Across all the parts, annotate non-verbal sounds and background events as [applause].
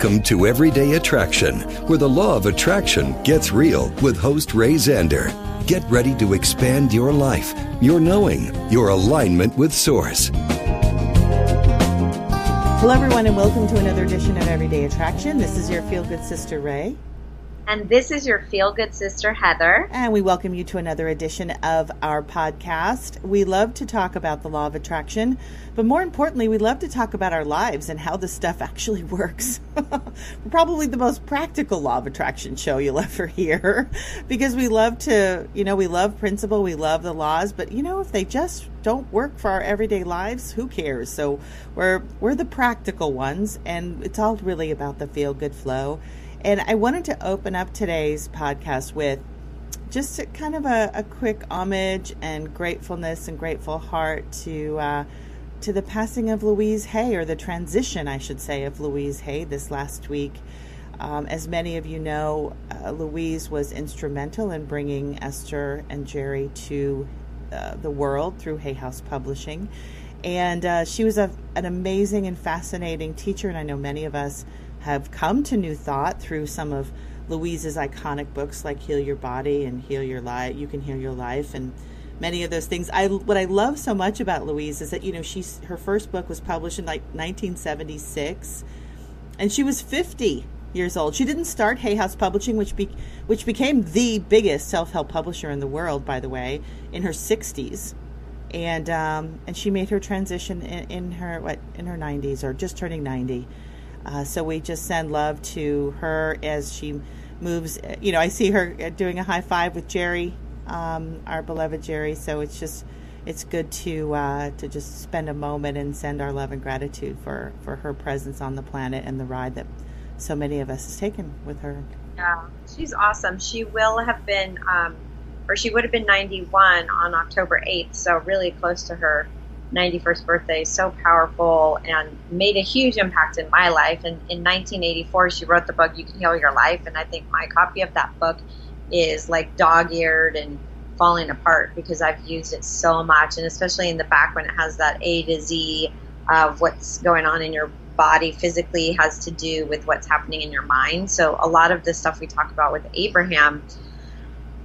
Welcome to Everyday Attraction, where the law of attraction gets real with host Ray Zander. Get ready to expand your life, your knowing, your alignment with Source. Hello, everyone, and welcome to another edition of Everyday Attraction. This is your feel good sister, Ray, And this is your feel good sister, Heather. and we welcome you to another edition of our podcast. We love to talk about the law of attraction, but more importantly, we love to talk about our lives and how this stuff [laughs] actually works. [laughs] Probably the most practical law of attraction show you'll [laughs] ever hear because we love to, you know, we love principle, we love the laws, but you know, if they just don't work for our everyday lives, who cares? So we're we're the practical ones, and it's all really about the feel good flow. And I wanted to open up today's podcast with just kind of a, a quick homage and gratefulness and grateful heart to uh, to the passing of Louise Hay, or the transition, I should say, of Louise Hay this last week. Um, as many of you know, uh, Louise was instrumental in bringing Esther and Jerry to uh, the world through Hay House Publishing. And uh, she was a, an amazing and fascinating teacher, and I know many of us have come to New Thought through some of Louise's iconic books like Heal Your Body and Heal Your Life. You can heal your life, and many of those things. I what I love so much about Louise is that you know she's her first book was published in like 1976, and she was 50 years old. She didn't start Hay House Publishing, which be, which became the biggest self help publisher in the world, by the way, in her 60s, and um, and she made her transition in, in her what in her 90s or just turning 90. Uh, so we just send love to her as she moves. You know, I see her doing a high five with Jerry, um, our beloved Jerry. So it's just it's good to uh, to just spend a moment and send our love and gratitude for for her presence on the planet and the ride that so many of us has taken with her. Yeah, she's awesome. She will have been, um, or she would have been 91 on October 8th, so really close to her 91st birthday. So powerful and made a huge impact in my life. And in 1984, she wrote the book You Can Heal Your Life, and I think my copy of that book is like dog-eared and falling apart because I've used it so much, and especially in the back when it has that A to Z of what's going on in your body physically has to do with what's happening in your mind. So a lot of the stuff we talk about with Abraham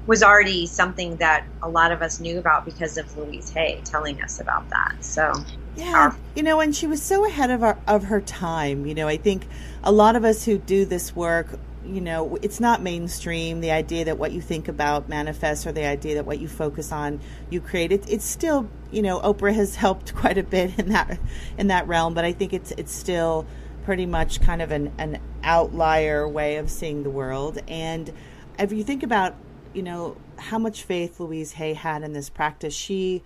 was already something that a lot of us knew about because of Louise Hay telling us about that. So Yeah, you know, and she was so ahead of our of her time. You know, I think a lot of us who do this work, you know, it's not mainstream. The idea that what you think about manifests, or the idea that what you focus on, you create. It, it's still, you know, Oprah has [laughs] helped quite a bit in that in that realm, but I think it's it's still pretty much kind of an an outlier way of seeing the world. And if you think about, you know, how much faith Louise Hay had in this practice, she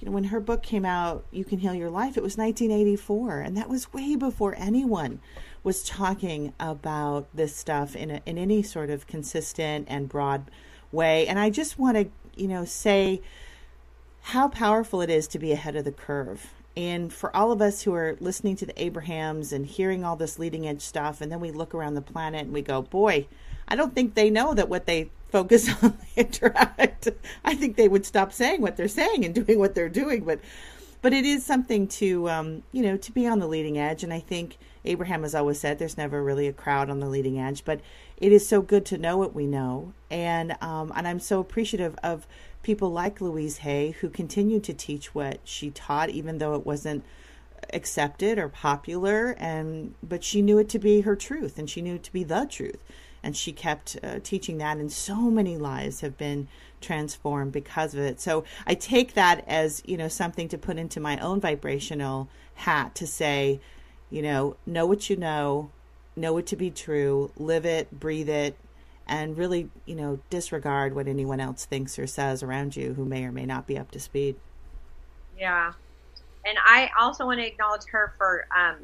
you know, when her book came out, You Can Heal Your Life, it was 1984, and that was way before anyone was talking about this stuff in a, in any sort of consistent and broad way. And I just want to, you know, say how powerful it is to be ahead of the curve. And for all of us who are listening to the Abrahams and hearing all this leading edge stuff, and then we look around the planet and we go, boy, I don't think they know that what they focus [laughs] on the interact. I think they would stop saying what they're saying and doing what they're doing. But but it is something to um, you know to be on the leading edge. And I think Abraham has always said there's never really a crowd on the leading edge. But it is so good to know what we know, and um, and I'm so appreciative of people like Louise Hay who continue to teach what she taught, even though it wasn't accepted or popular and but she knew it to be her truth and she knew it to be the truth and she kept uh, teaching that and so many lives have been transformed because of it so i take that as you know something to put into my own vibrational hat to say you know know what you know know it to be true live it breathe it and really you know disregard what anyone else thinks or says around you who may or may not be up to speed Yeah. And I also want to acknowledge her for um,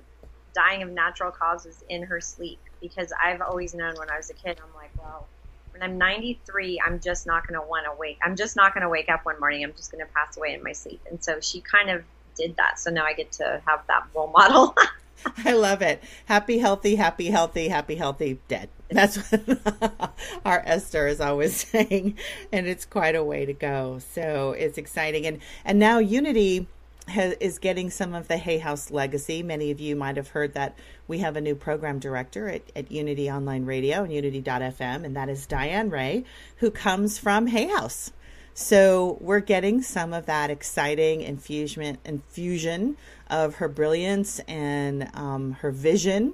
dying of natural causes in her sleep because I've always known when I was a kid, I'm like, well, when I'm 93, I'm just not going to want to wake. I'm just not going to wake up one morning. I'm just going to pass away in my sleep. And so she kind of did that. So now I get to have that role model. [laughs] I love it. Happy, healthy, happy, healthy, happy, healthy, dead. That's what [laughs] our Esther is always [laughs] saying, and it's quite a way to go. So it's exciting, and and now Unity is getting some of the Hay House legacy. Many of you might have heard that we have a new program director at, at Unity Online Radio and Unity.fm, and that is Diane Ray, who comes from Hay House. So we're getting some of that exciting infusion infusion of her brilliance and um, her vision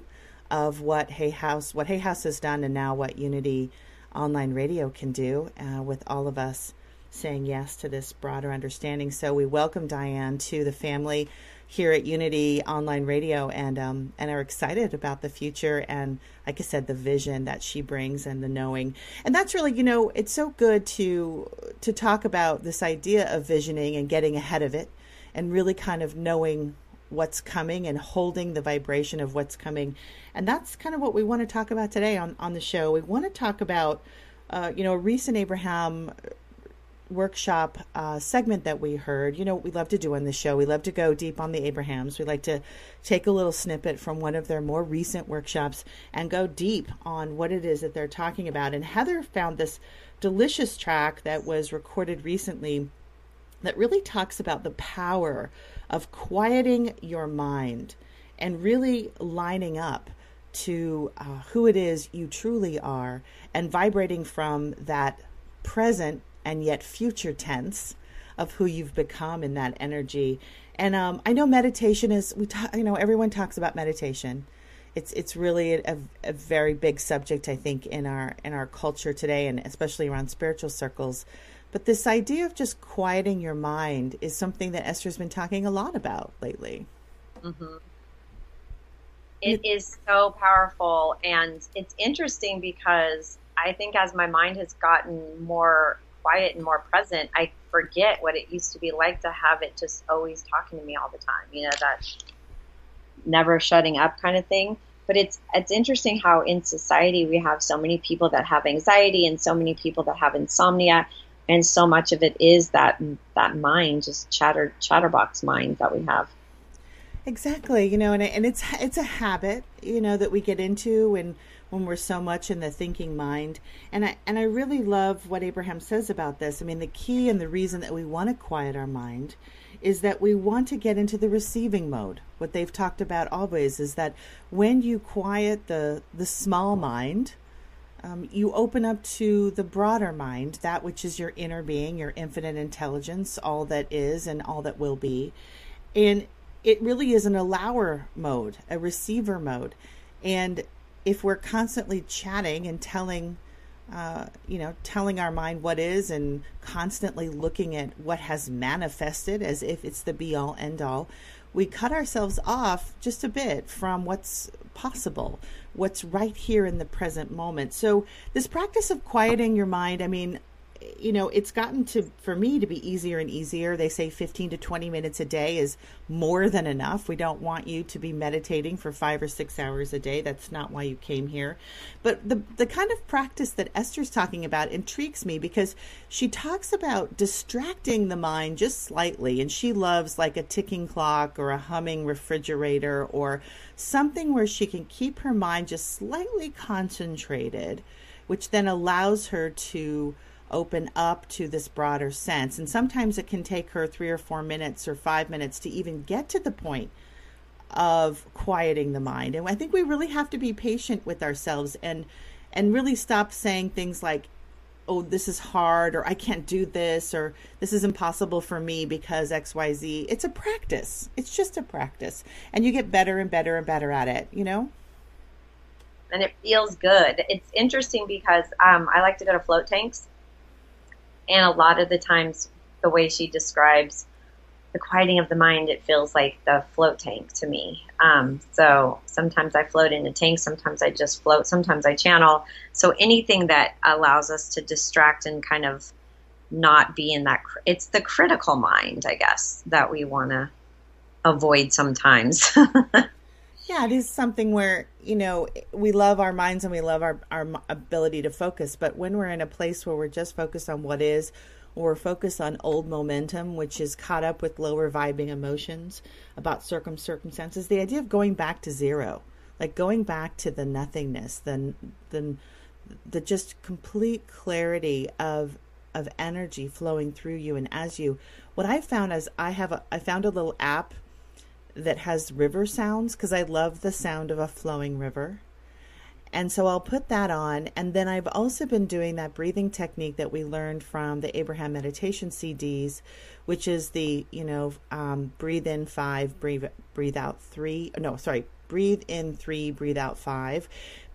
of what Hay House what Hay House has done and now what Unity Online Radio can do uh, with all of us saying yes to this broader understanding. So we welcome Diane to the family here at Unity Online Radio, and um, and are excited about the future and, like I said, the vision that she brings and the knowing. And that's really, you know, it's so good to to talk about this idea of visioning and getting ahead of it, and really kind of knowing what's coming and holding the vibration of what's coming. And that's kind of what we want to talk about today on on the show. We want to talk about, uh, you know, a recent Abraham workshop uh, segment that we heard. You know, what we love to do on the show. We love to go deep on the Abrahams. We like to take a little snippet from one of their more recent workshops and go deep on what it is that they're talking about. And Heather found this delicious track that was recorded recently that really talks about the power of quieting your mind and really lining up to uh, who it is you truly are and vibrating from that present and yet future tense of who you've become in that energy. And um, I know meditation is we talk, you know everyone talks about meditation. It's it's really a, a very big subject I think in our in our culture today and especially around spiritual circles. But this idea of just quieting your mind is something that Esther's been talking a lot about lately. hmm It is so powerful, and it's interesting because I think as my mind has gotten more quiet and more present, I forget what it used to be like to have it just always talking to me all the time. You know that never shutting up kind of thing. But it's it's interesting how in society we have so many people that have anxiety and so many people that have insomnia, and so much of it is that that mind, just chatter chatterbox mind that we have. Exactly, you know, and and it's it's a habit, you know, that we get into when when we're so much in the thinking mind. And I and I really love what Abraham says about this. I mean, the key and the reason that we want to quiet our mind is that we want to get into the receiving mode. What they've talked about always is that when you quiet the the small mind, um, you open up to the broader mind, that which is your inner being, your infinite intelligence, all that is and all that will be. And it really is an allower mode, a receiver mode. And if we're constantly chatting and telling, uh, you know, telling our mind what is and constantly looking at what has manifested as if it's the be all end all, we cut ourselves off just a bit from what's possible, what's right here in the present moment. So, this practice of quieting your mind, I mean, you know, it's gotten to, for me, to be easier and easier. They say 15 to 20 minutes a day is more than enough. We don't want you to be meditating for five or six hours a day. That's not why you came here. But the, the kind of practice that Esther's talking about intrigues me because she talks about distracting the mind just slightly. And she loves like a ticking clock or a humming refrigerator or something where she can keep her mind just slightly concentrated, which then allows her to open up to this broader sense. And sometimes it can take her three or four minutes or five minutes to even get to the point of quieting the mind. And I think we really have to be patient with ourselves and and really stop saying things like, oh, this is hard, or I can't do this, or this is impossible for me because XYZ. It's a practice. It's just a practice. And you get better and better and better at it, you know? and it feels good. It's interesting because um, I like to go to float tanks, and a lot of the times, the way she describes the quieting of the mind, it feels like the float tank to me. Um, so sometimes I float in a tank, sometimes I just float, sometimes I channel. So anything that allows us to distract and kind of not be in that, it's the critical mind, I guess, that we want to avoid sometimes. [laughs] Yeah, it is something where, you know, we love our minds and we love our, our ability to focus. But when we're in a place where we're just focused on what is, or focused on old momentum, which is caught up with lower vibing emotions about circum circumstances, the idea of going back to zero, like going back to the nothingness, the, the, the just complete clarity of of energy flowing through you and as you what i found is i have a i found a little app that has river sounds because I love the sound of a flowing river. And so I'll put that on. And then I've also been doing that breathing technique that we learned from the Abraham Meditation CDs, which is the, you know, um, breathe in five, breathe, breathe out three. No, sorry, breathe in three, breathe out five.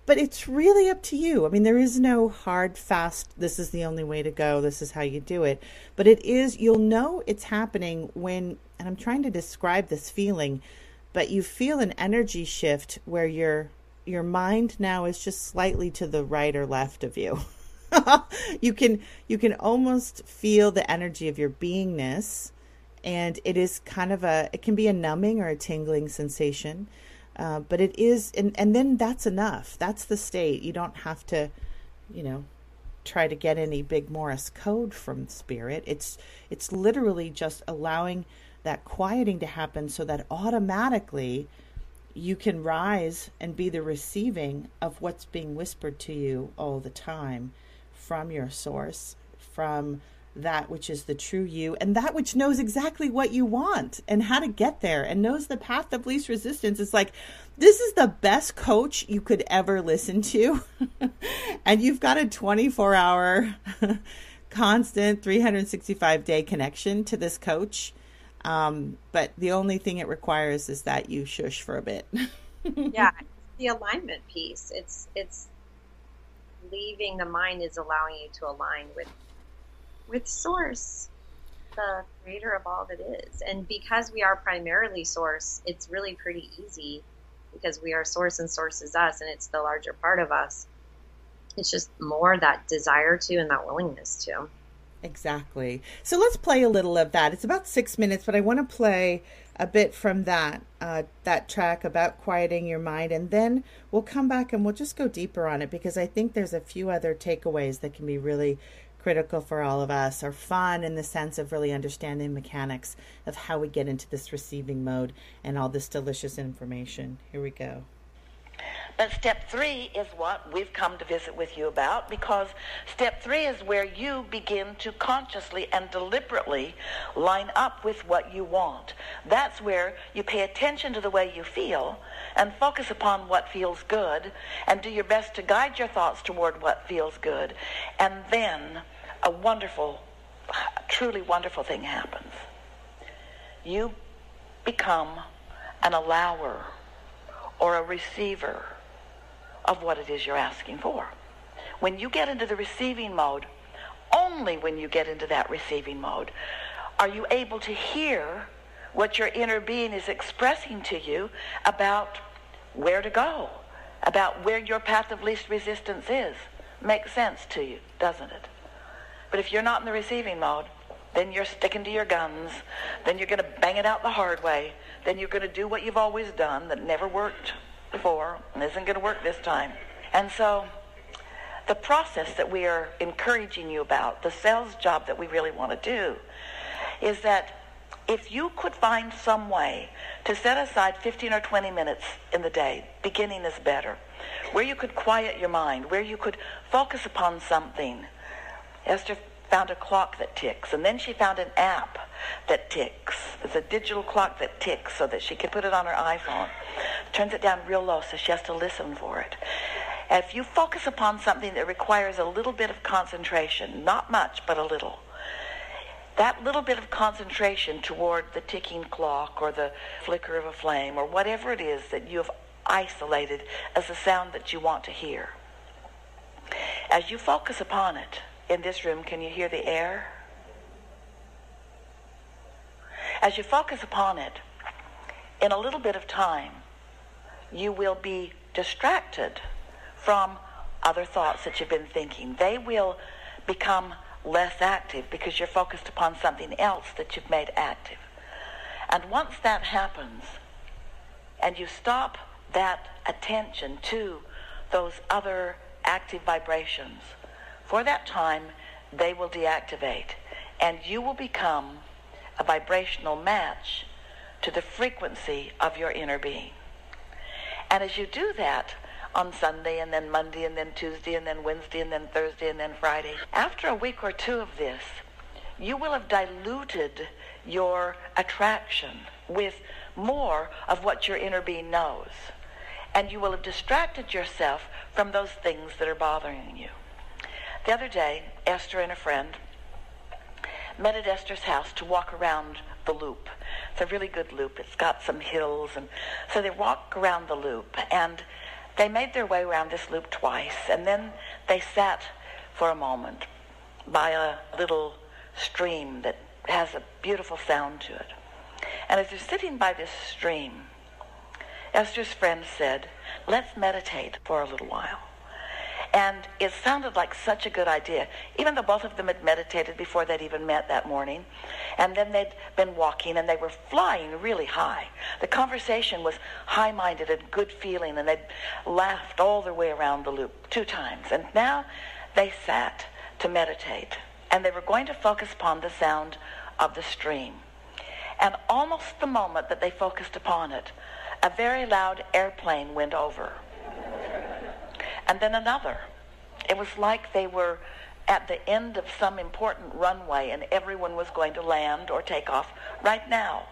But it's really up to you. I mean, there is no hard, fast, this is the only way to go, this is how you do it. But it is, you'll know it's happening when and I'm trying to describe this feeling, but you feel an energy shift where your your mind now is just slightly to the right or left of you. [laughs] you can you can almost feel the energy of your beingness and it is kind of a it can be a numbing or a tingling sensation uh, but it is and, and then that's enough. That's the state. You don't have to you know try to get any big morse code from spirit. It's it's literally just allowing that quieting to happen so that automatically you can rise and be the receiving of what's being whispered to you all the time from your source, from that which is the true you, and that which knows exactly what you want and how to get there and knows the path of least resistance. It's like, this is the best coach you could ever listen to. [laughs] and you've got a 24 hour, [laughs] constant, 365 day connection to this coach um, but the only thing it requires is that you shush for a bit. [laughs] yeah, the alignment piece. It's it's leaving the mind is allowing you to align with with source, the creator of all that is. And because we are primarily source, it's really pretty easy because we are source and source is us and it's the larger part of us. It's just more that desire to and that willingness to. Exactly. So let's play a little of that. It's about six minutes, but I want to play a bit from that uh, that track about quieting your mind, and then we'll come back and we'll just go deeper on it because I think there's a few other takeaways that can be really critical for all of us, or fun in the sense of really understanding mechanics of how we get into this receiving mode and all this delicious information. Here we go. But step three is what we've come to visit with you about because step three is where you begin to consciously and deliberately line up with what you want. That's where you pay attention to the way you feel and focus upon what feels good and do your best to guide your thoughts toward what feels good. And then a wonderful, truly wonderful thing happens. You become an allower or a receiver of what it is you're asking for. When you get into the receiving mode, only when you get into that receiving mode are you able to hear what your inner being is expressing to you about where to go, about where your path of least resistance is. Makes sense to you, doesn't it? But if you're not in the receiving mode, then you're sticking to your guns, then you're going to bang it out the hard way, then you're going to do what you've always done that never worked before and isn't going to work this time. And so the process that we are encouraging you about, the sales job that we really want to do, is that if you could find some way to set aside 15 or 20 minutes in the day, beginning is better, where you could quiet your mind, where you could focus upon something. Esther found a clock that ticks, and then she found an app that ticks. It's a digital clock that ticks so that she can put it on her iPhone. Turns it down real low so she has to listen for it. And if you focus upon something that requires a little bit of concentration, not much, but a little, that little bit of concentration toward the ticking clock or the flicker of a flame or whatever it is that you have isolated as the sound that you want to hear. As you focus upon it in this room, can you hear the air? As you focus upon it, in a little bit of time, you will be distracted from other thoughts that you've been thinking. They will become less active because you're focused upon something else that you've made active. And once that happens, and you stop that attention to those other active vibrations, for that time, they will deactivate, and you will become a vibrational match to the frequency of your inner being. And as you do that on Sunday and then Monday and then Tuesday and then Wednesday and then Thursday and then Friday, after a week or two of this, you will have diluted your attraction with more of what your inner being knows. And you will have distracted yourself from those things that are bothering you. The other day, Esther and a friend met at Esther's house to walk around the loop. It's a really good loop. It's got some hills, and so they walk around the loop, and they made their way around this loop twice, and then they sat for a moment by a little stream that has a beautiful sound to it. And as they're sitting by this stream, Esther's friend said, let's meditate for a little while. And it sounded like such a good idea, even though both of them had meditated before they'd even met that morning. And then they'd been walking and they were flying really high. The conversation was high minded and good feeling, and they'd laughed all their way around the loop two times. And now they sat to meditate, and they were going to focus upon the sound of the stream. And almost the moment that they focused upon it, a very loud airplane went over and then another. It was like they were at the end of some important runway and everyone was going to land or take off right now.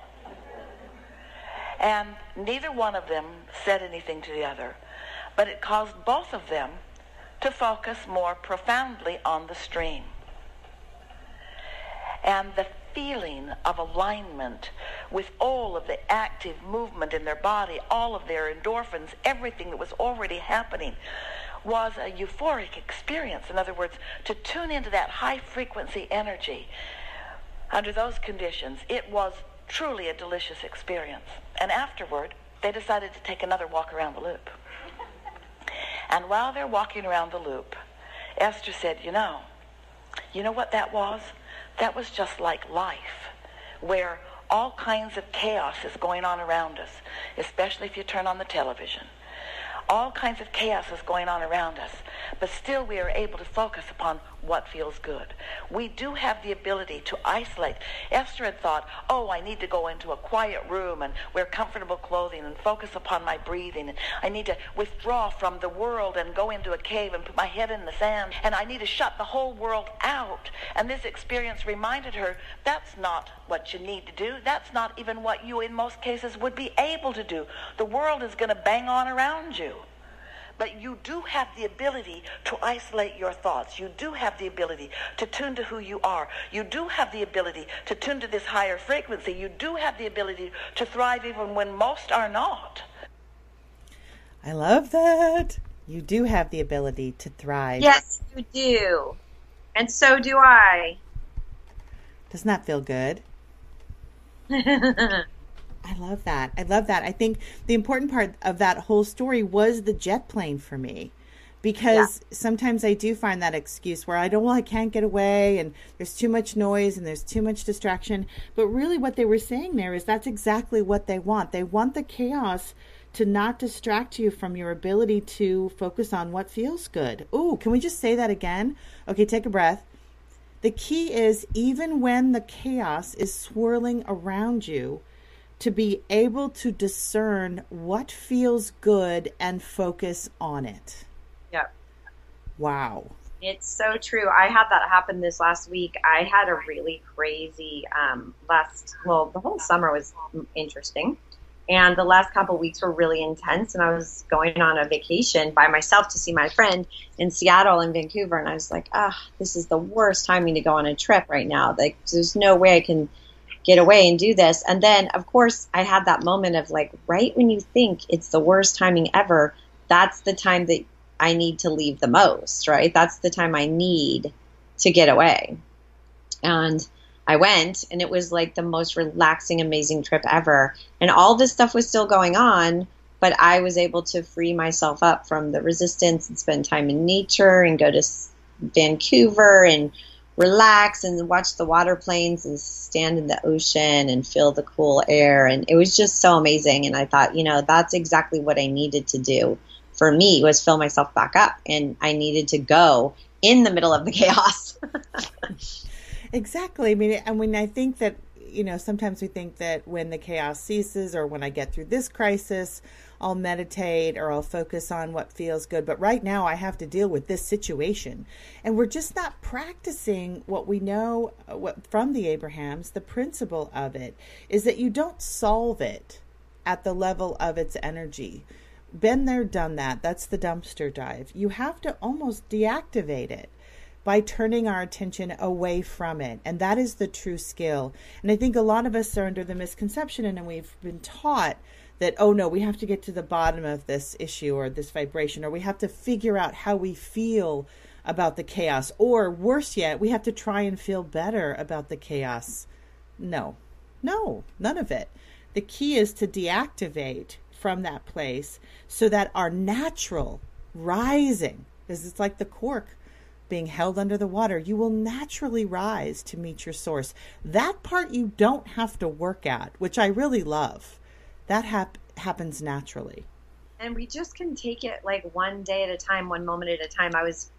And neither one of them said anything to the other, but it caused both of them to focus more profoundly on the stream. And the feeling of alignment with all of the active movement in their body, all of their endorphins, everything that was already happening was a euphoric experience. In other words, to tune into that high frequency energy under those conditions, it was truly a delicious experience. And afterward, they decided to take another walk around the loop. [laughs] And while they're walking around the loop, Esther said, You know, you know what that was? That was just like life, where all kinds of chaos is going on around us, especially if you turn on the television all kinds of chaos is going on around us, but still we are able to focus upon what feels good. We do have the ability to isolate. Esther had thought, oh, I need to go into a quiet room and wear comfortable clothing and focus upon my breathing. And I need to withdraw from the world and go into a cave and put my head in the sand. And I need to shut the whole world out. And this experience reminded her, that's not what you need to do. That's not even what you, in most cases, would be able to do. The world is going to bang on around you. But you do have the ability to isolate your thoughts. You do have the ability to tune to who you are. You do have the ability to tune to this higher frequency. You do have the ability to thrive even when most are not. I love that. You do have the ability to thrive. Yes, you do. And so do I. Doesn't that feel good? [laughs] I love that. I love that. I think the important part of that whole story was the jet plane for me. Because yeah. sometimes I do find that excuse where I don't, well, I can't get away and there's too much noise and there's too much distraction. But really, what they were saying there is that's exactly what they want. They want the chaos to not distract you from your ability to focus on what feels good. Ooh, can we just say that again? Okay, take a breath. The key is even when the chaos is swirling around you, to be able to discern what feels good and focus on it. Yep. Wow. It's so true. I had that happen this last week. I had a really crazy um, last, well, the whole summer was interesting. And the last couple weeks were really intense. And I was going on a vacation by myself to see my friend in Seattle and Vancouver. And I was like, ah, this is the worst timing to go on a trip right now. Like, there's no way I can get away and do this. And then, of course, I had that moment of like, right when you think it's the worst timing ever, that's the time that I need to leave the most, right? That's the time I need to get away. And I went, and it was like the most relaxing, amazing trip ever. And all this stuff was still going on, but I was able to free myself up from the resistance and spend time in nature and go to Vancouver and relax and watch the water planes and stand in the ocean and feel the cool air. And it was just so amazing. And i thought you know that's exactly what i needed to do for me was fill myself back up. And i needed to go in the middle of the [laughs] chaos. Exactly. I mean and when i think that you know sometimes we think that when the chaos ceases or when i get through this crisis I'll meditate or I'll focus on what feels good. But right now, I have to deal with this situation. And we're just not practicing what we know uh, what, from the Abrahams. The principle of it is that you don't solve it at the level of its energy. Been there, done that. That's the dumpster dive. You have to almost deactivate it by turning our attention away from it. And that is the true skill. And I think a lot of us are under the misconception, and we've been taught that oh no we have to get to the bottom of this issue or this vibration or we have to figure out how we feel about the chaos. Or worse yet we have to try and feel better about the chaos. No. No. None of it. The key is to deactivate from that place so that our natural rising is it's like the cork being held under the water, you will naturally rise to meet your source. That part you don't have to work at, which I really love that hap- happens naturally. And we just can take it like one day at a time, one moment at a time. I was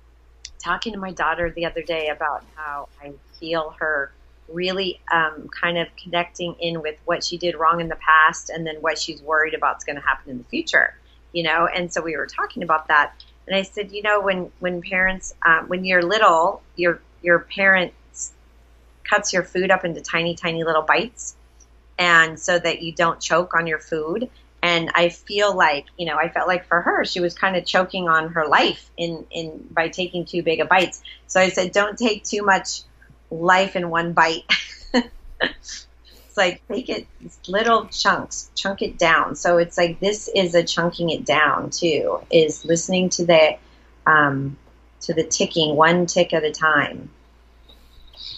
talking to my daughter the other day about how I feel her really um, kind of connecting in with what she did wrong in the past and then what she's worried about is going to happen in the future you know and so we were talking about that and i said you know when when parents um, when you're little your your parents cuts your food up into tiny tiny little bites and so that you don't choke on your food. And i feel like you know i felt like for her she was kind of choking on her life in in by taking too big of bites. So i said don't take too much life in one bite [laughs] like take it little chunks chunk it down. So it's like this is a chunking it down too is listening to the um to the ticking one tick at a time.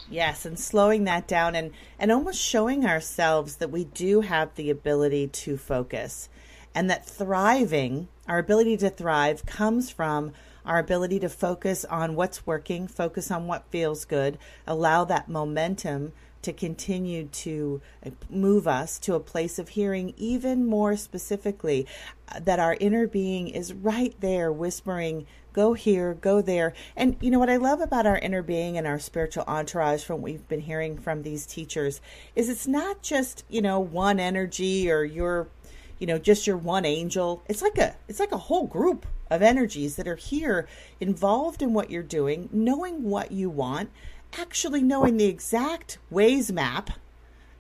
Yes, and slowing that down and and almost showing ourselves that we do have the ability to focus and that thriving, our ability to thrive comes from our ability to focus on what's working, focus on what feels good, allow that momentum to continue to move us to a place of hearing even more specifically uh, that our inner being is right there whispering go here, go there. And you know what I love about our inner being and our spiritual entourage from what we've been hearing from these teachers is it's not just, you know, one energy or your you know, just your one angel. It's like a it's like a whole group of energies that are here involved in what you're doing, knowing what you want, actually knowing the exact ways map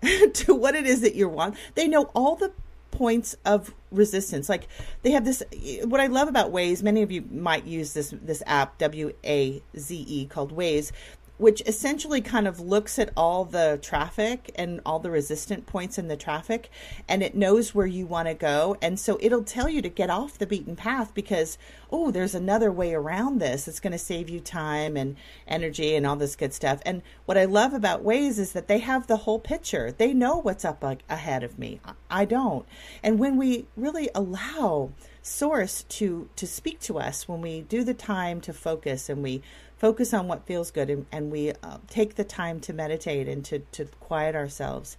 [laughs] to what it is that you want. They know all the points of resistance. Like they have this. What I love about Waze, many of you might use this this app W A Z E called Waze which essentially kind of looks at all the traffic and all the resistant points in the traffic and it knows where you want to go. And so it'll tell you to get off the beaten path because oh there's another way around this. It's going to save you time and energy and all this good stuff. And what i love about Waze is that they have the whole picture. They know what's up ahead of me. I don't. And when we really allow source to to speak to us when we do the time to focus and we focus on what feels good and, and we uh, take the time to meditate and to, to quiet ourselves,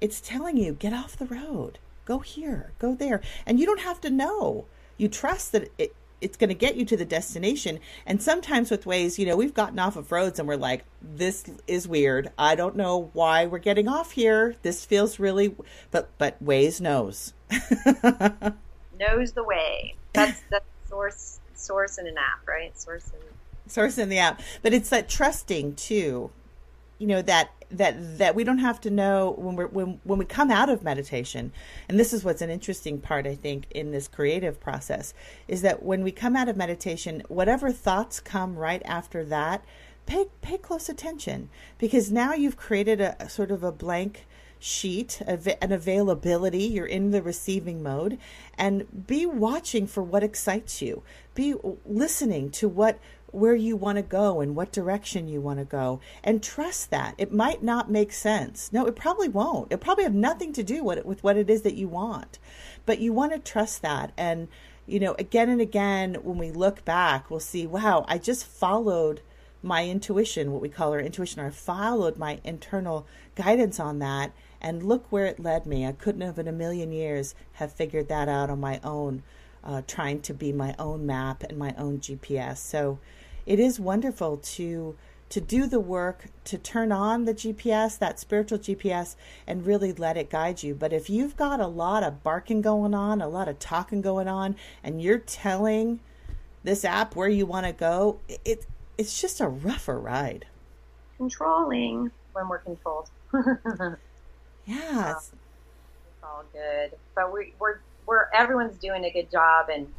it's telling you get off the road, go here, go there. And you don't have to know. You trust that it, it's going to get you to the destination. And sometimes with Waze, you know, we've gotten off of roads and we're like, this is weird. I don't know why we're getting off here. This feels really, but but Waze knows. [laughs] knows the way. That's the source source in an app, right? Source in source in the app. But it's that trusting too. You know that that that we don't have to know when we're when when we come out of meditation. And this is what's an interesting part i think in this creative process is that when we come out of meditation whatever thoughts come right after that pay pay close attention. Because now you've created a, a sort of a blank sheet, an availability. You're in the receiving mode, and be watching for what excites you. Be listening to what where you want to go and what direction you want to go. And trust that. It might not make sense. No it probably won't. It probably have nothing to do with, with what it is that you want. But you want to trust that. And you know again and again when we look back we'll see wow i just followed my intuition what we call our intuition or I followed my internal guidance on that. And look where it led me. I couldn't have in a million years have figured that out on my own uh, trying to be my own map and my own gps so it is wonderful to to do the work to turn on the GPS, that spiritual GPS, and really let it guide you. But if you've got a lot of barking going on, a lot of talking going on, and you're telling this app where you want to go, it it's just a rougher ride. Controlling when we're controlled. [laughs] Yeah, um, it's all good, but we, we're we're everyone's doing a good job, and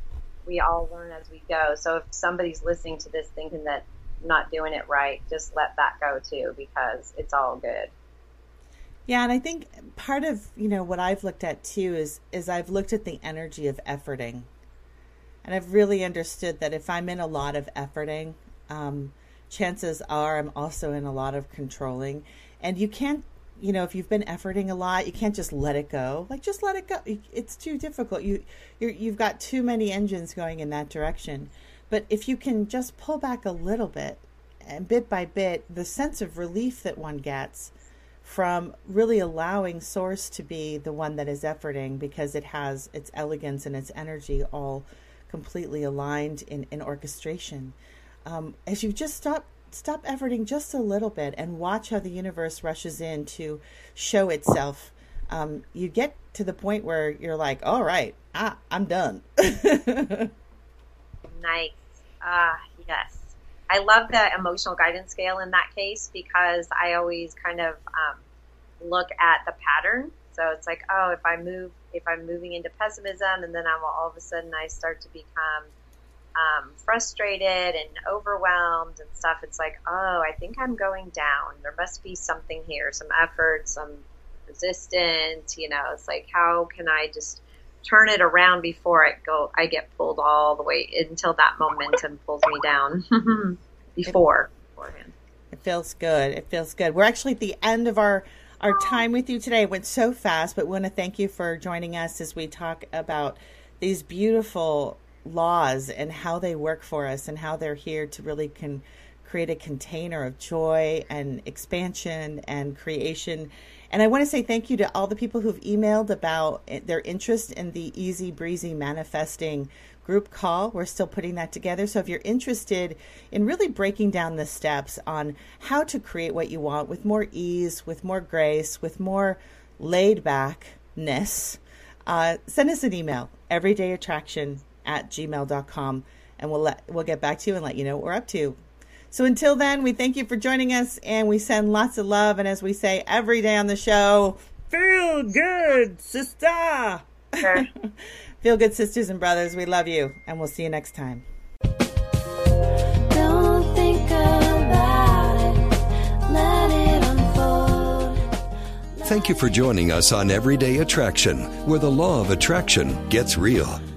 we all learn as we go. So if somebody's listening to this thinking that I'm not doing it right, just let that go too because it's all good. Yeah, and I think part of, you know, what I've looked at too is is I've looked at the energy of efforting. And I've really understood that if I'm in a lot of efforting, um, chances are I'm also in a lot of controlling. And you can't you know, if you've been efforting a lot, you can't just let it go. Like just let it go. It's too difficult. You you you've got too many engines going in that direction. But if you can just pull back a little bit and bit by bit, the sense of relief that one gets from really allowing source to be the one that is efforting because it has its elegance and its energy all completely aligned in, in orchestration. Um, as you just stop stop efforting just a little bit and watch how the universe rushes in to show itself. Um, you get to the point where you're like, all right, ah, I'm done. [laughs] nice. Ah, yes. I love the emotional guidance scale in that case because I always kind of um, look at the pattern. So it's like, oh, if I move, if I'm moving into pessimism, and then I'm all of a sudden I start to become um, frustrated and overwhelmed and stuff, it's like, oh, I think I'm going down. There must be something here, some effort, some resistance. You know, it's like, how can I just turn it around before I go? I get pulled all the way until that momentum pulls me down. [laughs] before beforehand. It feels good. It feels good. We're actually at the end of our our time with you today. It went so fast, but we want to thank you for joining us as we talk about these beautiful laws and how they work for us and how they're here to really can create a container of joy and expansion and creation. And I want to say thank you to all the people who've emailed about their interest in the Easy Breezy Manifesting group call. We're still putting that together. So if you're interested in really breaking down the steps on how to create what you want with more ease, with more grace, with more laid backness, uh, send us an email, everydayattraction at gmail.com and we'll let we'll get back to you and let you know what we're up to. So until then, we thank you for joining us and we send lots of love and as we say every day on the show, feel good, sister. Sure. [laughs] feel good sisters and brothers. We love you and we'll see you next time. Don't think about it, let it unfold. Thank you for joining us on Everyday Attraction, where the law of attraction gets real.